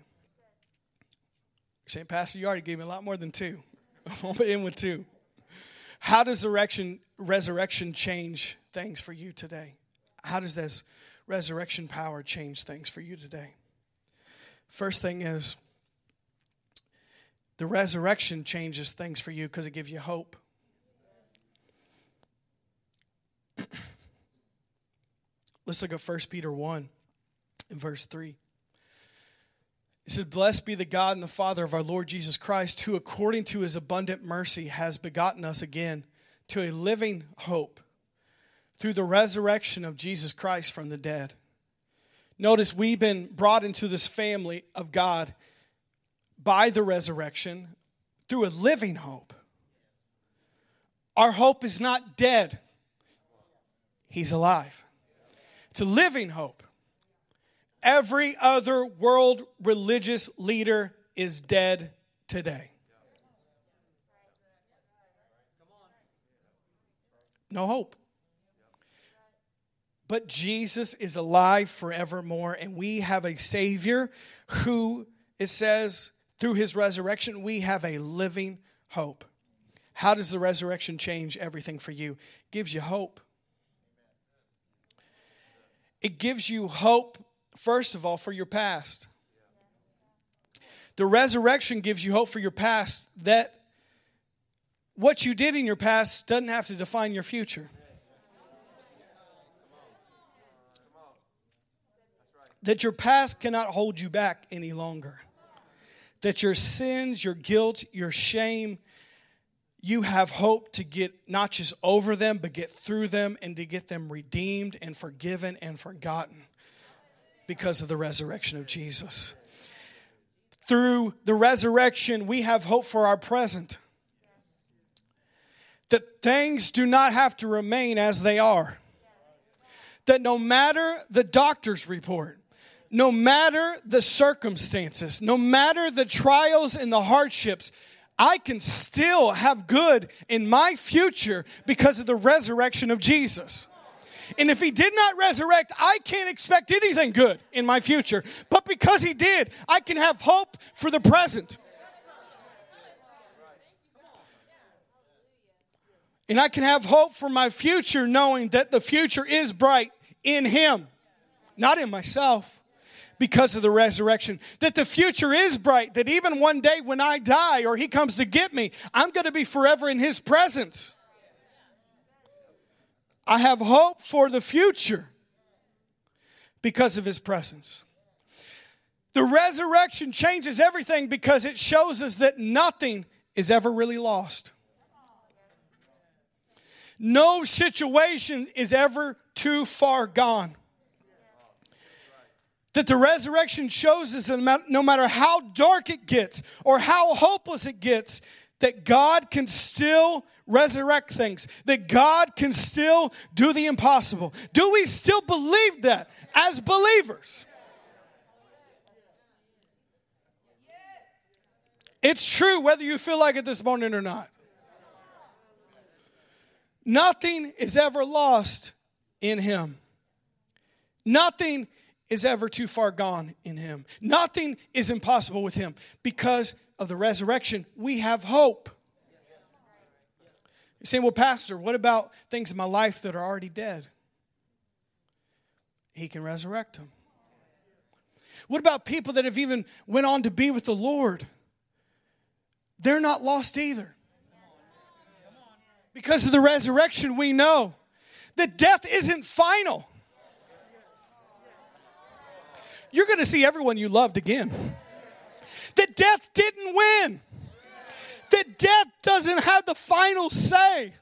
[SPEAKER 2] Saying, Pastor, you already gave me a lot more than two. I'm going end with two. How does resurrection change things for you today? How does this resurrection power change things for you today? First thing is, the resurrection changes things for you because it gives you hope. Let's look at 1 Peter 1 in verse 3. It said, Blessed be the God and the Father of our Lord Jesus Christ, who according to his abundant mercy has begotten us again to a living hope through the resurrection of Jesus Christ from the dead. Notice we've been brought into this family of God by the resurrection through a living hope. Our hope is not dead, He's alive. It's a living hope. Every other world religious leader is dead today. No hope. But Jesus is alive forevermore, and we have a Savior who, it says, through his resurrection, we have a living hope. How does the resurrection change everything for you? It gives you hope. It gives you hope, first of all, for your past. The resurrection gives you hope for your past that what you did in your past doesn't have to define your future. That your past cannot hold you back any longer. That your sins, your guilt, your shame, you have hope to get not just over them, but get through them and to get them redeemed and forgiven and forgotten because of the resurrection of Jesus. Through the resurrection, we have hope for our present. That things do not have to remain as they are. That no matter the doctor's report, no matter the circumstances, no matter the trials and the hardships, I can still have good in my future because of the resurrection of Jesus. And if he did not resurrect, I can't expect anything good in my future. But because he did, I can have hope for the present. And I can have hope for my future knowing that the future is bright in him, not in myself because of the resurrection. That the future is bright, that even one day when I die or He comes to get me, I'm going to be forever in His presence. I have hope for the future because of His presence. The resurrection changes everything because it shows us that nothing is ever really lost. No situation is ever too far gone that the resurrection shows us that no matter how dark it gets or how hopeless it gets, that God can still resurrect things, that God can still do the impossible. Do we still believe that as believers? It's true whether you feel like it this morning or not. Nothing is ever lost in Him. Nothing is ever too far gone in him. Nothing is impossible with him. Because of the resurrection, we have hope. You're saying, well, Pastor, what about things in my life that are already dead? He can resurrect them. What about people that have even went on to be with the Lord? They're not lost either. Because of the resurrection, we know that death isn't final you're going to see everyone you loved again. That death didn't win. That death doesn't have the final say.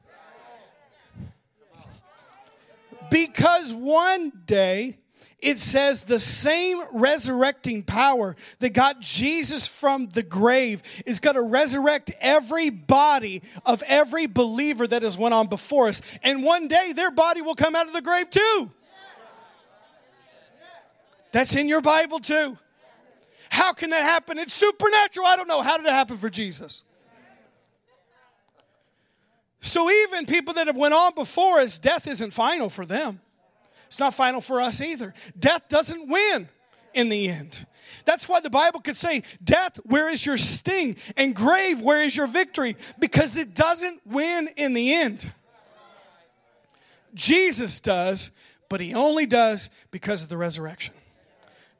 [SPEAKER 2] Because one day, it says the same resurrecting power that got Jesus from the grave is going to resurrect every body of every believer that has went on before us. And one day their body will come out of the grave too. That's in your Bible too. How can that happen? It's supernatural. I don't know. How did it happen for Jesus? So even people that have went on before us, death isn't final for them. It's not final for us either. Death doesn't win in the end. That's why the Bible could say, Death, where is your sting? And grave, where is your victory? Because it doesn't win in the end. Jesus does, but he only does because of the resurrection.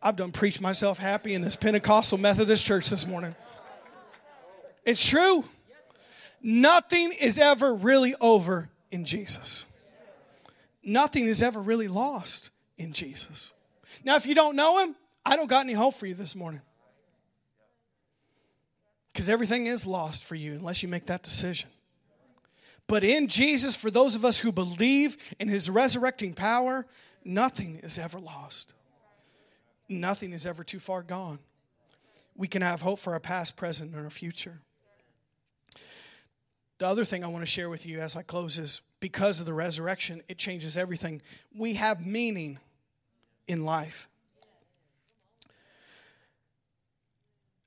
[SPEAKER 2] I've done preached myself happy in this Pentecostal Methodist church this morning. It's true. Nothing is ever really over in Jesus. Nothing is ever really lost in Jesus. Now, if you don't know him, I don't got any hope for you this morning. Because everything is lost for you unless you make that decision. But in Jesus, for those of us who believe in his resurrecting power, nothing is ever lost. Nothing is ever too far gone. We can have hope for our past, present, and our future. The other thing I want to share with you as I close is because of the resurrection, it changes everything. We have meaning in life.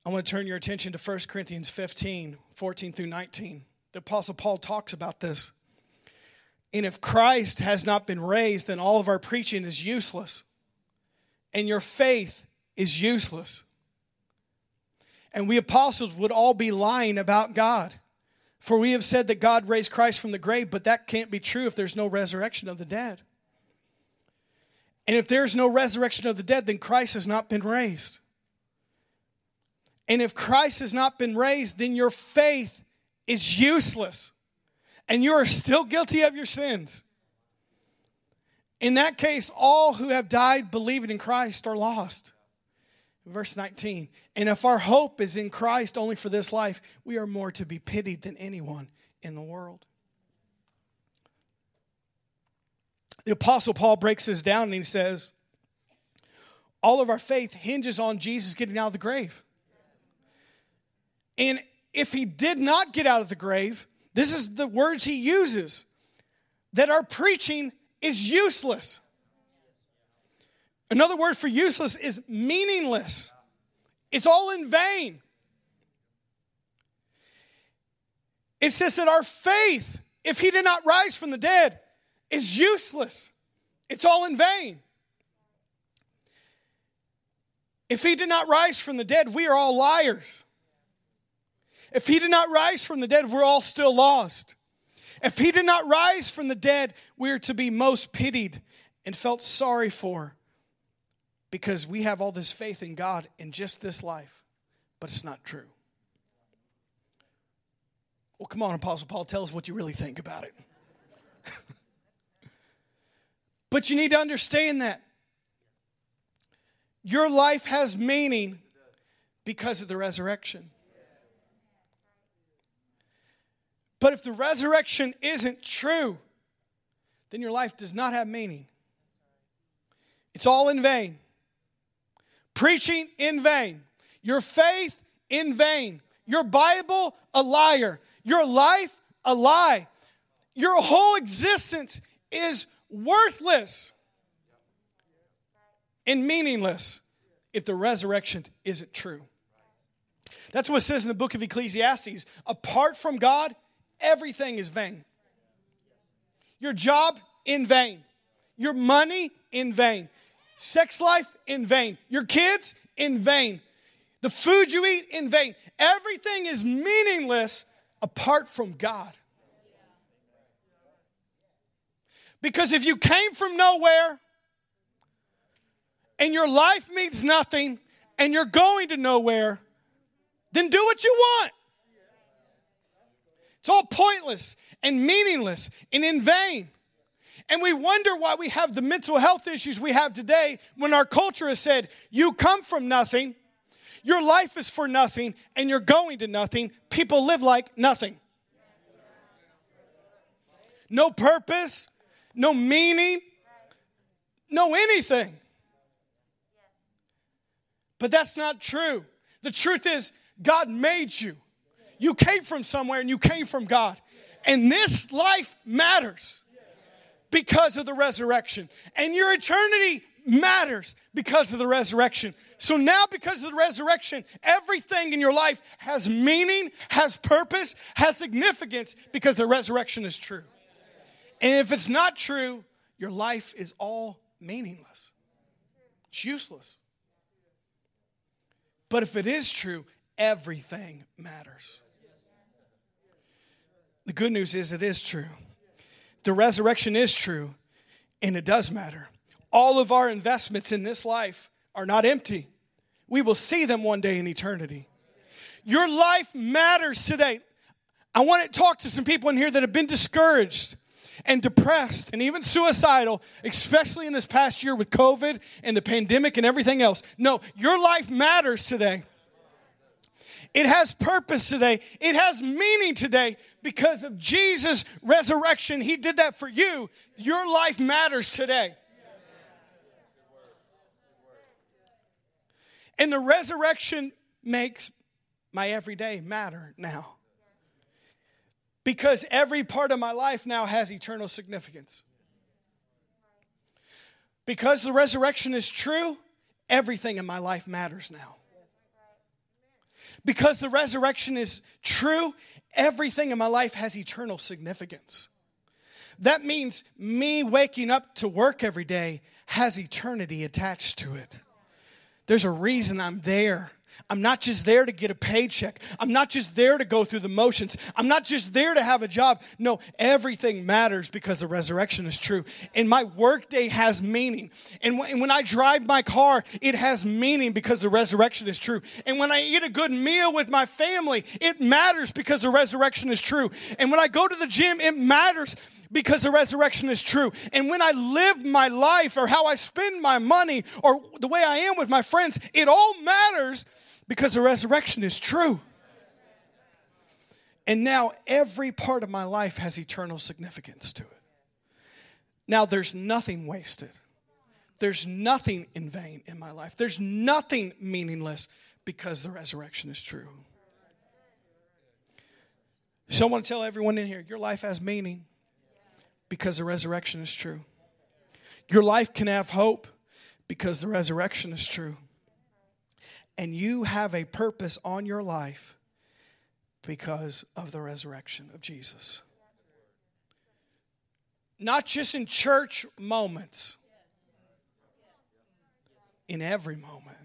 [SPEAKER 2] I want to turn your attention to 1 Corinthians 15, 14 through 19. The Apostle Paul talks about this. And if Christ has not been raised, then all of our preaching is useless, and your faith is useless. And we apostles would all be lying about God. For we have said that God raised Christ from the grave, but that can't be true if there's no resurrection of the dead. And if there's no resurrection of the dead, then Christ has not been raised. And if Christ has not been raised, then your faith is useless and you are still guilty of your sins. In that case, all who have died believing in Christ are lost. Verse 19, and if our hope is in Christ only for this life, we are more to be pitied than anyone in the world. The Apostle Paul breaks this down and he says, All of our faith hinges on Jesus getting out of the grave. And if he did not get out of the grave, this is the words he uses that our preaching is useless. Another word for useless is meaningless. It's all in vain. It says that our faith, if he did not rise from the dead, is useless. It's all in vain. If he did not rise from the dead, we are all liars. If he did not rise from the dead, we're all still lost. If he did not rise from the dead, we are to be most pitied and felt sorry for because we have all this faith in God in just this life, but it's not true. Well, come on, Apostle Paul, tell us what you really think about it. but you need to understand that your life has meaning because of the resurrection. But if the resurrection isn't true, then your life does not have meaning. It's all in vain preaching in vain, your faith in vain, your Bible a liar, your life a lie. Your whole existence is worthless and meaningless if the resurrection isn't true. That's what it says in the book of Ecclesiastes. Apart from God, everything is vain. Your job, in vain. Your money, in vain. Sex life in vain. Your kids in vain. The food you eat in vain. Everything is meaningless apart from God. Because if you came from nowhere and your life means nothing and you're going to nowhere, then do what you want. It's all pointless and meaningless and in vain. And we wonder why we have the mental health issues we have today when our culture has said, You come from nothing, your life is for nothing, and you're going to nothing. People live like nothing. No purpose, no meaning, no anything. But that's not true. The truth is, God made you. You came from somewhere and you came from God. And this life matters because of the resurrection. And your eternity matters because of the resurrection. So now, because of the resurrection, everything in your life has meaning, has purpose, has significance because the resurrection is true. And if it's not true, your life is all meaningless, it's useless. But if it is true, everything matters. The good news is it is true. The resurrection is true, and it does matter. All of our investments in this life are not empty. We will see them one day in eternity. Your life matters today. I want to talk to some people in here that have been discouraged and depressed and even suicidal, especially in this past year with COVID and the pandemic and everything else. No, your life matters today. It has purpose today. It has meaning today because of Jesus' resurrection. He did that for you. Your life matters today. And the resurrection makes my everyday matter now. Because every part of my life now has eternal significance. Because the resurrection is true, everything in my life matters now. Because the resurrection is true, everything in my life has eternal significance. That means me waking up to work every day has eternity attached to it. There's a reason I'm there. I'm not just there to get a paycheck. I'm not just there to go through the motions. I'm not just there to have a job. No, everything matters because the resurrection is true. And my workday has meaning. And when I drive my car, it has meaning because the resurrection is true. And when I eat a good meal with my family, it matters because the resurrection is true. And when I go to the gym, it matters because the resurrection is true. And when I live my life or how I spend my money or the way I am with my friends, it all matters because the resurrection is true. And now every part of my life has eternal significance to it. Now there's nothing wasted. There's nothing in vain in my life. There's nothing meaningless because the resurrection is true. So I want to tell everyone in here your life has meaning because the resurrection is true. Your life can have hope because the resurrection is true. And you have a purpose on your life because of the resurrection of Jesus. Not just in church moments, in every moment.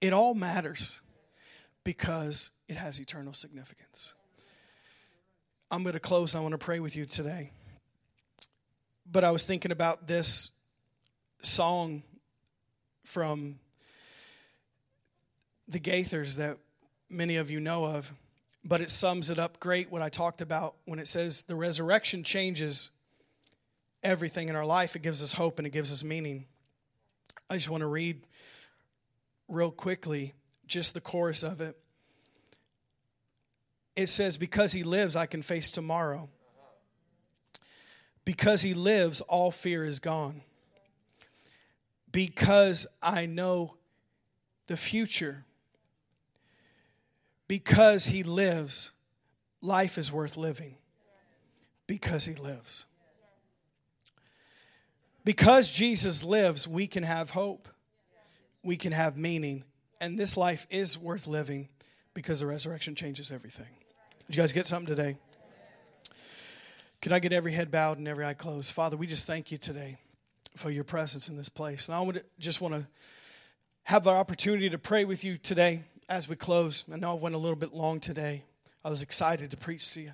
[SPEAKER 2] It all matters because it has eternal significance. I'm going to close. I want to pray with you today. But I was thinking about this song from the Gaithers that many of you know of, but it sums it up great what I talked about when it says the resurrection changes everything in our life. It gives us hope and it gives us meaning. I just want to read real quickly just the chorus of it it says, Because he lives, I can face tomorrow. Because he lives, all fear is gone. Because I know the future. Because he lives, life is worth living. Because he lives. Because Jesus lives, we can have hope, we can have meaning, and this life is worth living because the resurrection changes everything. Did you guys get something today? Can I get every head bowed and every eye closed? Father, we just thank you today for your presence in this place. And I would just want to have the opportunity to pray with you today as we close. I know I went a little bit long today. I was excited to preach to you.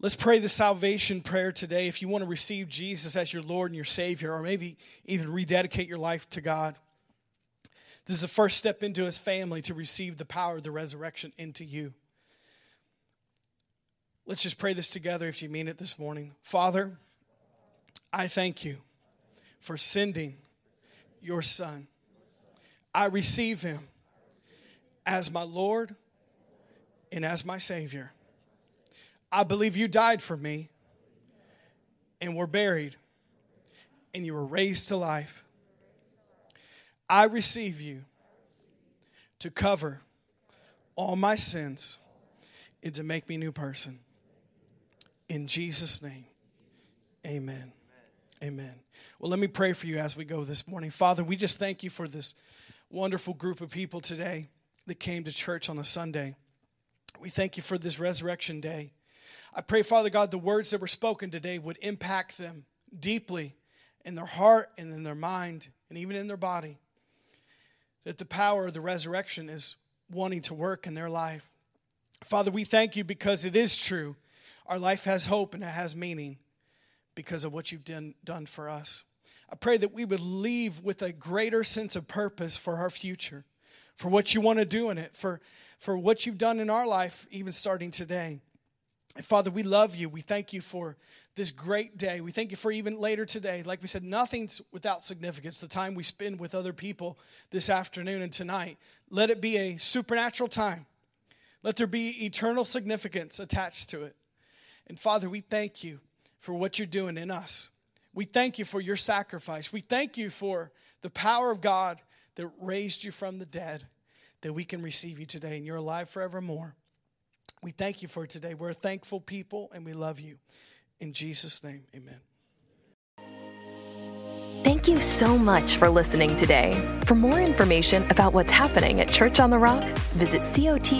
[SPEAKER 2] Let's pray the salvation prayer today. If you want to receive Jesus as your Lord and your Savior, or maybe even rededicate your life to God, this is the first step into His family to receive the power of the resurrection into you. Let's just pray this together if you mean it this morning. Father, I thank you for sending your Son. I receive him as my Lord and as my Savior. I believe you died for me and were buried and you were raised to life. I receive you to cover all my sins and to make me a new person. In Jesus' name, amen. Amen. Well, let me pray for you as we go this morning. Father, we just thank you for this wonderful group of people today that came to church on a Sunday. We thank you for this resurrection day. I pray, Father God, the words that were spoken today would impact them deeply in their heart and in their mind and even in their body. That the power of the resurrection is wanting to work in their life. Father, we thank you because it is true. Our life has hope and it has meaning because of what you've done, done for us. I pray that we would leave with a greater sense of purpose for our future, for what you want to do in it, for, for what you've done in our life, even starting today. And Father, we love you. We thank you for this great day. We thank you for even later today. Like we said, nothing's without significance. The time we spend with other people this afternoon and tonight, let it be a supernatural time. Let there be eternal significance attached to it. And Father, we thank you for what you're doing in us. We thank you for your sacrifice. We thank you for the power of God that raised you from the dead, that we can receive you today, and you're alive forevermore. We thank you for today. We're a thankful people, and we love you. In Jesus' name, amen.
[SPEAKER 1] Thank you so much for listening today. For more information about what's happening at Church on the Rock, visit cotrin.org.